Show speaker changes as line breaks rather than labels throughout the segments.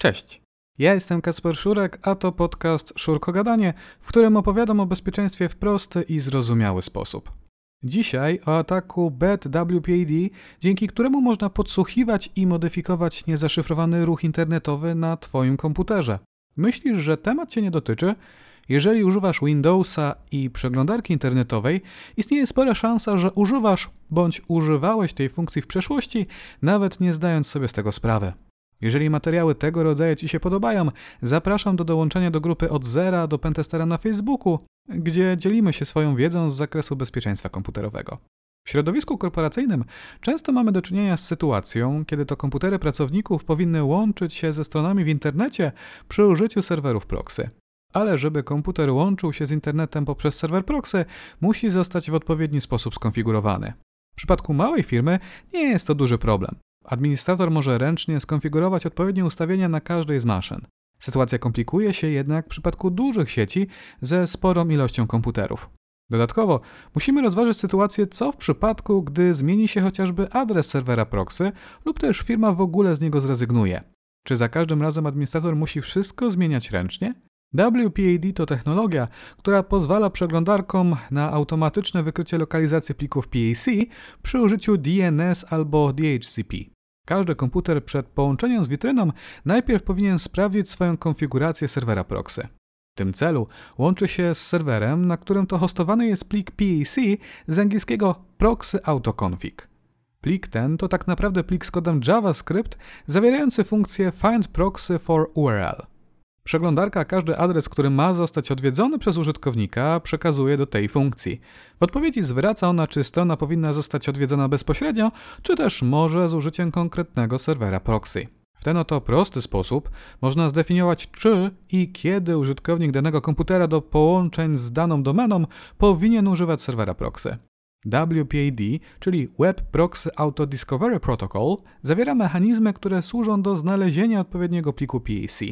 Cześć. Ja jestem Kasper Szurek, a to podcast Szurko Gadanie, w którym opowiadam o bezpieczeństwie w prosty i zrozumiały sposób. Dzisiaj o ataku BadWPAD, dzięki któremu można podsłuchiwać i modyfikować niezaszyfrowany ruch internetowy na Twoim komputerze. Myślisz, że temat Cię nie dotyczy? Jeżeli używasz Windowsa i przeglądarki internetowej, istnieje spora szansa, że używasz bądź używałeś tej funkcji w przeszłości, nawet nie zdając sobie z tego sprawy. Jeżeli materiały tego rodzaju Ci się podobają, zapraszam do dołączenia do grupy od zera do Pentestera na Facebooku, gdzie dzielimy się swoją wiedzą z zakresu bezpieczeństwa komputerowego. W środowisku korporacyjnym często mamy do czynienia z sytuacją, kiedy to komputery pracowników powinny łączyć się ze stronami w internecie przy użyciu serwerów proxy. Ale żeby komputer łączył się z internetem poprzez serwer proxy, musi zostać w odpowiedni sposób skonfigurowany. W przypadku małej firmy nie jest to duży problem. Administrator może ręcznie skonfigurować odpowiednie ustawienia na każdej z maszyn. Sytuacja komplikuje się jednak w przypadku dużych sieci ze sporą ilością komputerów. Dodatkowo musimy rozważyć sytuację, co w przypadku, gdy zmieni się chociażby adres serwera proxy lub też firma w ogóle z niego zrezygnuje. Czy za każdym razem administrator musi wszystko zmieniać ręcznie? WPAD to technologia, która pozwala przeglądarkom na automatyczne wykrycie lokalizacji plików PAC przy użyciu DNS albo DHCP. Każdy komputer przed połączeniem z witryną najpierw powinien sprawdzić swoją konfigurację serwera proxy. W tym celu łączy się z serwerem, na którym to hostowany jest plik PAC z angielskiego proxy autoconfig. Plik ten to tak naprawdę plik z kodem JavaScript zawierający funkcję find proxy for URL. Przeglądarka każdy adres, który ma zostać odwiedzony przez użytkownika, przekazuje do tej funkcji. W odpowiedzi zwraca ona, czy strona powinna zostać odwiedzona bezpośrednio, czy też może z użyciem konkretnego serwera proxy. W ten oto prosty sposób można zdefiniować, czy i kiedy użytkownik danego komputera do połączeń z daną domeną powinien używać serwera proxy. WPAD, czyli Web Proxy Auto Discovery Protocol, zawiera mechanizmy, które służą do znalezienia odpowiedniego pliku PAC.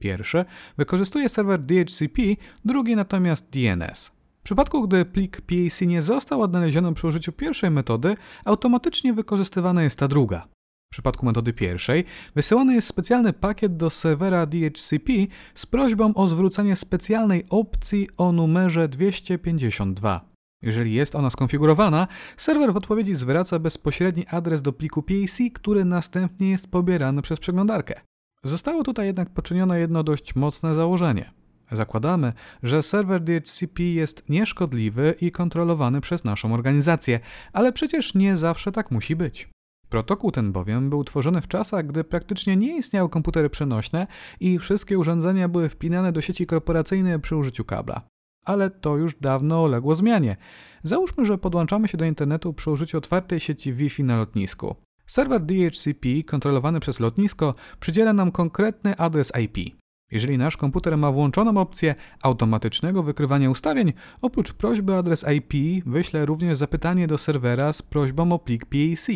Pierwszy wykorzystuje serwer DHCP, drugi natomiast DNS. W przypadku, gdy plik PAC nie został odnaleziony przy użyciu pierwszej metody, automatycznie wykorzystywana jest ta druga. W przypadku metody pierwszej wysyłany jest specjalny pakiet do serwera DHCP z prośbą o zwrócenie specjalnej opcji o numerze 252. Jeżeli jest ona skonfigurowana, serwer w odpowiedzi zwraca bezpośredni adres do pliku PAC, który następnie jest pobierany przez przeglądarkę. Zostało tutaj jednak poczynione jedno dość mocne założenie. Zakładamy, że serwer DHCP jest nieszkodliwy i kontrolowany przez naszą organizację, ale przecież nie zawsze tak musi być. Protokół ten bowiem był tworzony w czasach, gdy praktycznie nie istniały komputery przenośne i wszystkie urządzenia były wpinane do sieci korporacyjnej przy użyciu kabla. Ale to już dawno uległo zmianie. Załóżmy, że podłączamy się do internetu przy użyciu otwartej sieci Wi-Fi na lotnisku. Serwer DHCP kontrolowany przez lotnisko przydziela nam konkretny adres IP. Jeżeli nasz komputer ma włączoną opcję automatycznego wykrywania ustawień, oprócz prośby o adres IP wyśle również zapytanie do serwera z prośbą o plik PAC.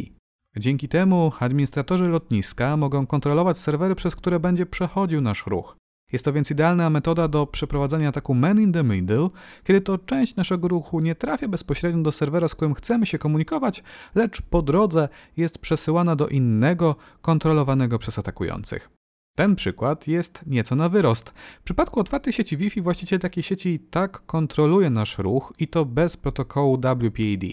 Dzięki temu administratorzy lotniska mogą kontrolować serwery, przez które będzie przechodził nasz ruch. Jest to więc idealna metoda do przeprowadzania ataku man in the middle, kiedy to część naszego ruchu nie trafia bezpośrednio do serwera, z którym chcemy się komunikować, lecz po drodze jest przesyłana do innego, kontrolowanego przez atakujących. Ten przykład jest nieco na wyrost. W przypadku otwartej sieci Wi-Fi właściciel takiej sieci tak kontroluje nasz ruch i to bez protokołu WPAD.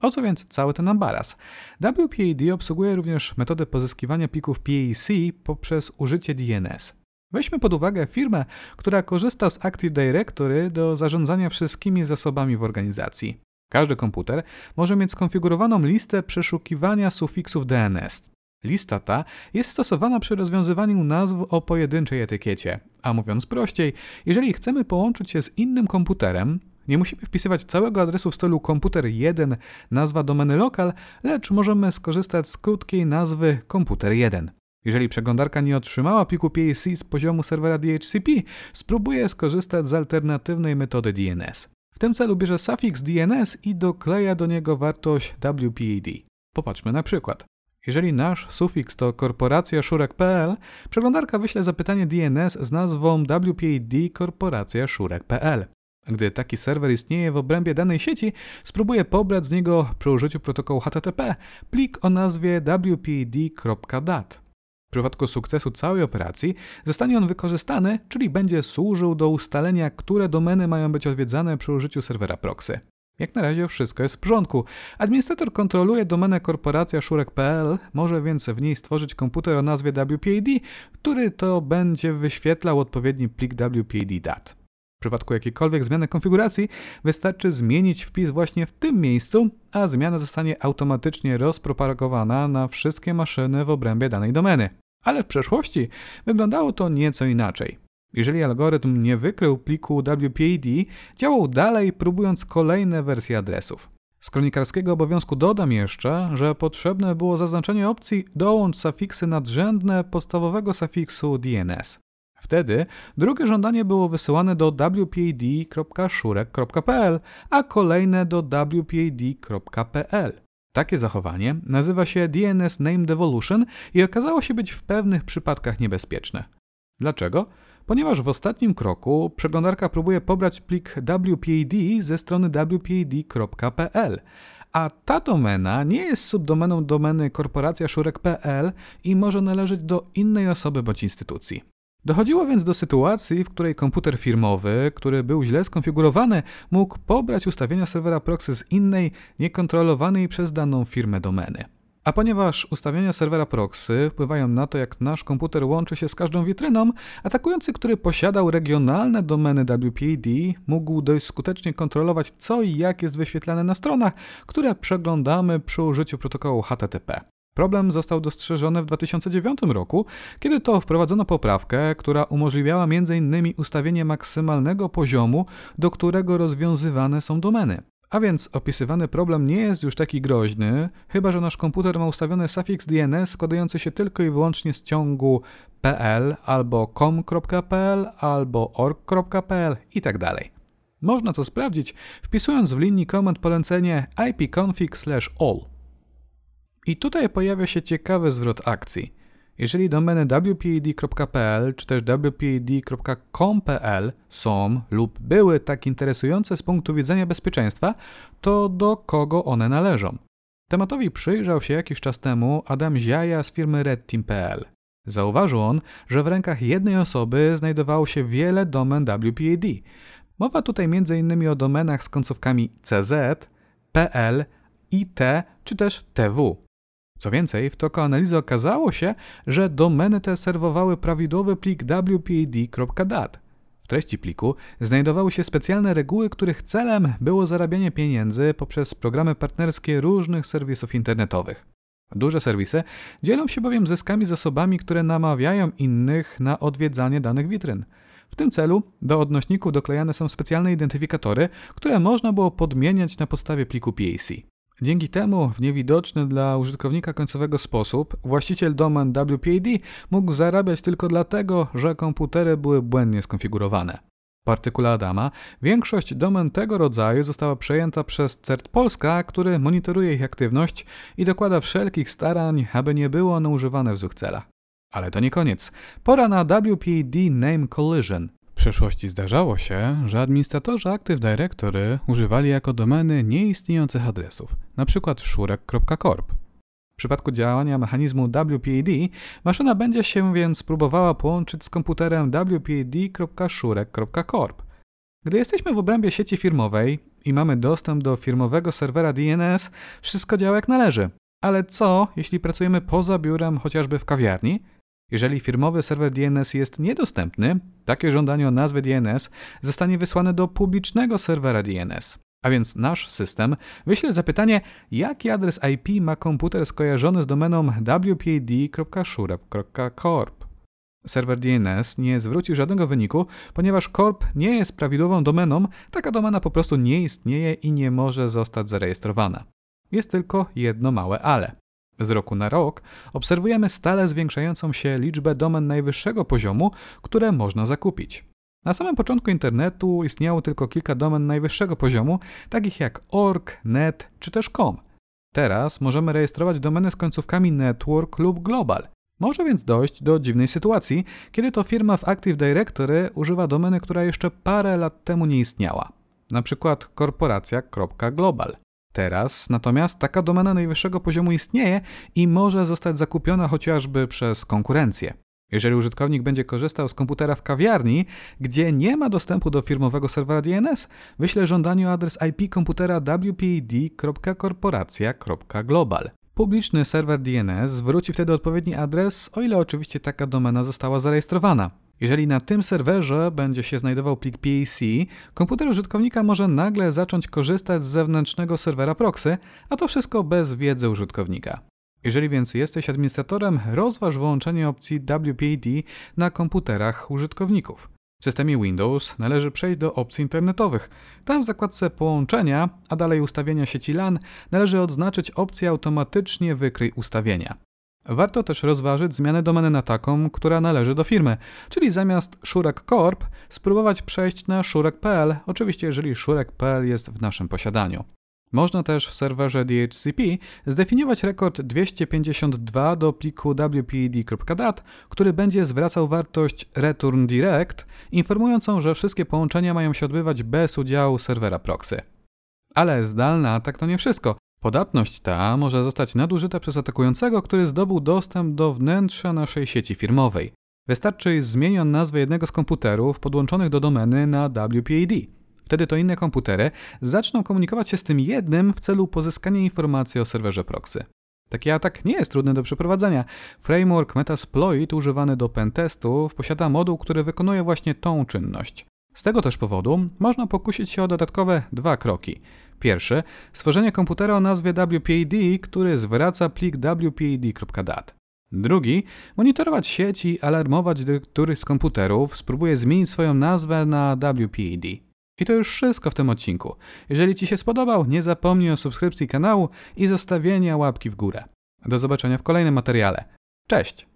O co więc cały ten ambaras? WPAD obsługuje również metodę pozyskiwania plików PAC poprzez użycie DNS. Weźmy pod uwagę firmę, która korzysta z Active Directory do zarządzania wszystkimi zasobami w organizacji. Każdy komputer może mieć skonfigurowaną listę przeszukiwania sufiksów DNS. Lista ta jest stosowana przy rozwiązywaniu nazw o pojedynczej etykiecie. A mówiąc prościej, jeżeli chcemy połączyć się z innym komputerem, nie musimy wpisywać całego adresu w stylu komputer 1, nazwa domeny lokal, lecz możemy skorzystać z krótkiej nazwy komputer 1. Jeżeli przeglądarka nie otrzymała pliku PAC z poziomu serwera DHCP, spróbuje skorzystać z alternatywnej metody DNS. W tym celu bierze sufiks DNS i dokleja do niego wartość WPAD. Popatrzmy na przykład. Jeżeli nasz sufiks to korporacja szurek.pl, przeglądarka wyśle zapytanie DNS z nazwą WPAD korporacja szurek.pl. Gdy taki serwer istnieje w obrębie danej sieci, spróbuje pobrać z niego przy użyciu protokołu HTTP plik o nazwie wpad.dat. przypadku sukcesu całej operacji zostanie on wykorzystany, czyli będzie służył do ustalenia, które domeny mają być odwiedzane przy użyciu serwera proxy. Jak na razie wszystko jest w porządku. Administrator kontroluje domenę korporacja szurek.pl, może więc w niej stworzyć komputer o nazwie WPAD, który to będzie wyświetlał odpowiedni plik WPAD dat. W przypadku jakiejkolwiek zmiany konfiguracji wystarczy zmienić wpis właśnie w tym miejscu, a zmiana zostanie automatycznie rozpropagowana na wszystkie maszyny w obrębie danej domeny. Ale w przeszłości wyglądało to nieco inaczej. Jeżeli algorytm nie wykrył pliku WPAD, działał dalej, próbując kolejne wersje adresów. Z kronikarskiego obowiązku dodam jeszcze, że potrzebne było zaznaczenie opcji dołącz sufiksy nadrzędne podstawowego sufiksu DNS. Wtedy drugie żądanie było wysyłane do wpad.szurek.pl, a kolejne do wpad.pl. Takie zachowanie nazywa się DNS Name Devolution i okazało się być w pewnych przypadkach niebezpieczne. Dlaczego? Ponieważ w ostatnim kroku przeglądarka próbuje pobrać plik WPAD ze strony wpad.pl, a ta domena nie jest subdomeną domeny korporacjaszurek.pl i może należeć do innej osoby bądź instytucji. Dochodziło więc do sytuacji, w której komputer firmowy, który był źle skonfigurowany, mógł pobrać ustawienia serwera proxy z innej, niekontrolowanej przez daną firmę domeny. A ponieważ ustawienia serwera proxy wpływają na to, jak nasz komputer łączy się z każdą witryną, atakujący, który posiadał regionalne domeny WPAD, mógł dość skutecznie kontrolować, co i jak jest wyświetlane na stronach, które przeglądamy przy użyciu protokołu HTTP. Problem został dostrzeżony w 2009 roku, kiedy to wprowadzono poprawkę, która umożliwiała m.in. ustawienie maksymalnego poziomu, do którego rozwiązywane są domeny. A więc opisywany problem nie jest już taki groźny, chyba że nasz komputer ma ustawiony sufiks DNS składający się tylko i wyłącznie z ciągu pl albo com.pl albo org.pl itd. Tak Można to sprawdzić wpisując w linii komend polecenie ipconfig/all. I tutaj pojawia się ciekawy zwrot akcji. Jeżeli domeny wpad.pl czy też wpad.com.pl są lub były tak interesujące z punktu widzenia bezpieczeństwa, to do kogo one należą? Tematowi przyjrzał się jakiś czas temu Adam Ziaja z firmy redteam.pl. Zauważył on, że w rękach jednej osoby znajdowało się wiele domen WPAD. Mowa tutaj m.in. o domenach z końcówkami CZ, PL, IT czy też TW. Co więcej, w toku analizy okazało się, że domeny te serwowały prawidłowy plik wpad.dat. W treści pliku znajdowały się specjalne reguły, których celem było zarabianie pieniędzy poprzez programy partnerskie różnych serwisów internetowych. Duże serwisy dzielą się bowiem zyskami z osobami, które namawiają innych na odwiedzanie danych witryn. W tym celu do odnośników doklejane są specjalne identyfikatory, które można było podmieniać na podstawie pliku PAC. Dzięki temu, w niewidoczny dla użytkownika końcowego sposób, właściciel domen WPAD mógł zarabiać tylko dlatego, że komputery były błędnie skonfigurowane. W artykule Adama większość domen tego rodzaju została przejęta przez CERT Polska, który monitoruje ich aktywność i dokłada wszelkich starań, aby nie było one używane w złych celach. Ale to nie koniec. Pora na WPAD Name Collision, przeszłości zdarzało się, że administratorzy Active Directory używali jako domeny nieistniejących adresów, np. szurek.corp. W przypadku działania mechanizmu WPAD maszyna będzie się więc próbowała połączyć z komputerem wpad.szurek.corp. Gdy jesteśmy w obrębie sieci firmowej i mamy dostęp do firmowego serwera DNS, wszystko działa jak należy. Ale co, jeśli pracujemy poza biurem, chociażby w kawiarni? Jeżeli firmowy serwer DNS jest niedostępny, takie żądanie o nazwę DNS zostanie wysłane do publicznego serwera DNS. A więc nasz system wyśle zapytanie, jaki adres IP ma komputer skojarzony z domeną wpad.shurep.corp. Serwer DNS nie zwróci żadnego wyniku, ponieważ corp nie jest prawidłową domeną, taka domena po prostu nie istnieje i nie może zostać zarejestrowana. Jest tylko jedno małe ale. Z roku na rok obserwujemy stale zwiększającą się liczbę domen najwyższego poziomu, które można zakupić. Na samym początku internetu istniało tylko kilka domen najwyższego poziomu, takich jak org, net czy też com. Teraz możemy rejestrować domeny z końcówkami network lub global. Może więc dojść do dziwnej sytuacji, kiedy to firma w Active Directory używa domeny, która jeszcze parę lat temu nie istniała, na przykład korporacja.global. Teraz natomiast taka domena najwyższego poziomu istnieje i może zostać zakupiona chociażby przez konkurencję. Jeżeli użytkownik będzie korzystał z komputera w kawiarni, gdzie nie ma dostępu do firmowego serwera DNS, wyśle żądaniu adres IP komputera wpad.korporacja.global. Publiczny serwer DNS zwróci wtedy odpowiedni adres, o ile oczywiście taka domena została zarejestrowana. Jeżeli na tym serwerze będzie się znajdował plik PAC, komputer użytkownika może nagle zacząć korzystać z zewnętrznego serwera proxy, a to wszystko bez wiedzy użytkownika. Jeżeli więc jesteś administratorem, rozważ wyłączenie opcji WPAD na komputerach użytkowników. W systemie Windows należy przejść do opcji internetowych. Tam w zakładce Połączenia, a dalej ustawienia sieci LAN, należy odznaczyć opcję Automatycznie wykryj ustawienia. Warto też rozważyć zmianę domeny na taką, która należy do firmy, czyli zamiast Szurek Corp spróbować przejść na szurek.pl, oczywiście jeżeli szurek.pl jest w naszym posiadaniu. Można też w serwerze DHCP zdefiniować rekord 252 do pliku wped.dat, który będzie zwracał wartość return direct, informującą, że wszystkie połączenia mają się odbywać bez udziału serwera proxy. Ale zdalny atak to nie wszystko. Podatność ta może zostać nadużyta przez atakującego, który zdobył dostęp do wnętrza naszej sieci firmowej. Wystarczy zmienić nazwę jednego z komputerów podłączonych do domeny na WPAD. Wtedy to inne komputery zaczną komunikować się z tym jednym w celu pozyskania informacji o serwerze proxy. Taki atak nie jest trudny do przeprowadzenia. Framework Metasploit używany do pentestów posiada moduł, który wykonuje właśnie tą czynność. Z tego też powodu można pokusić się o dodatkowe dwa kroki. Pierwszy, stworzenie komputera o nazwie WPAD, który zwraca plik wpad.dat. Drugi, monitorować sieć i alarmować, gdy któryś z komputerów spróbuje zmienić swoją nazwę na WPAD. I to już wszystko w tym odcinku. Jeżeli Ci się spodobał, nie zapomnij o subskrypcji kanału i zostawienia łapki w górę. Do zobaczenia w kolejnym materiale. Cześć!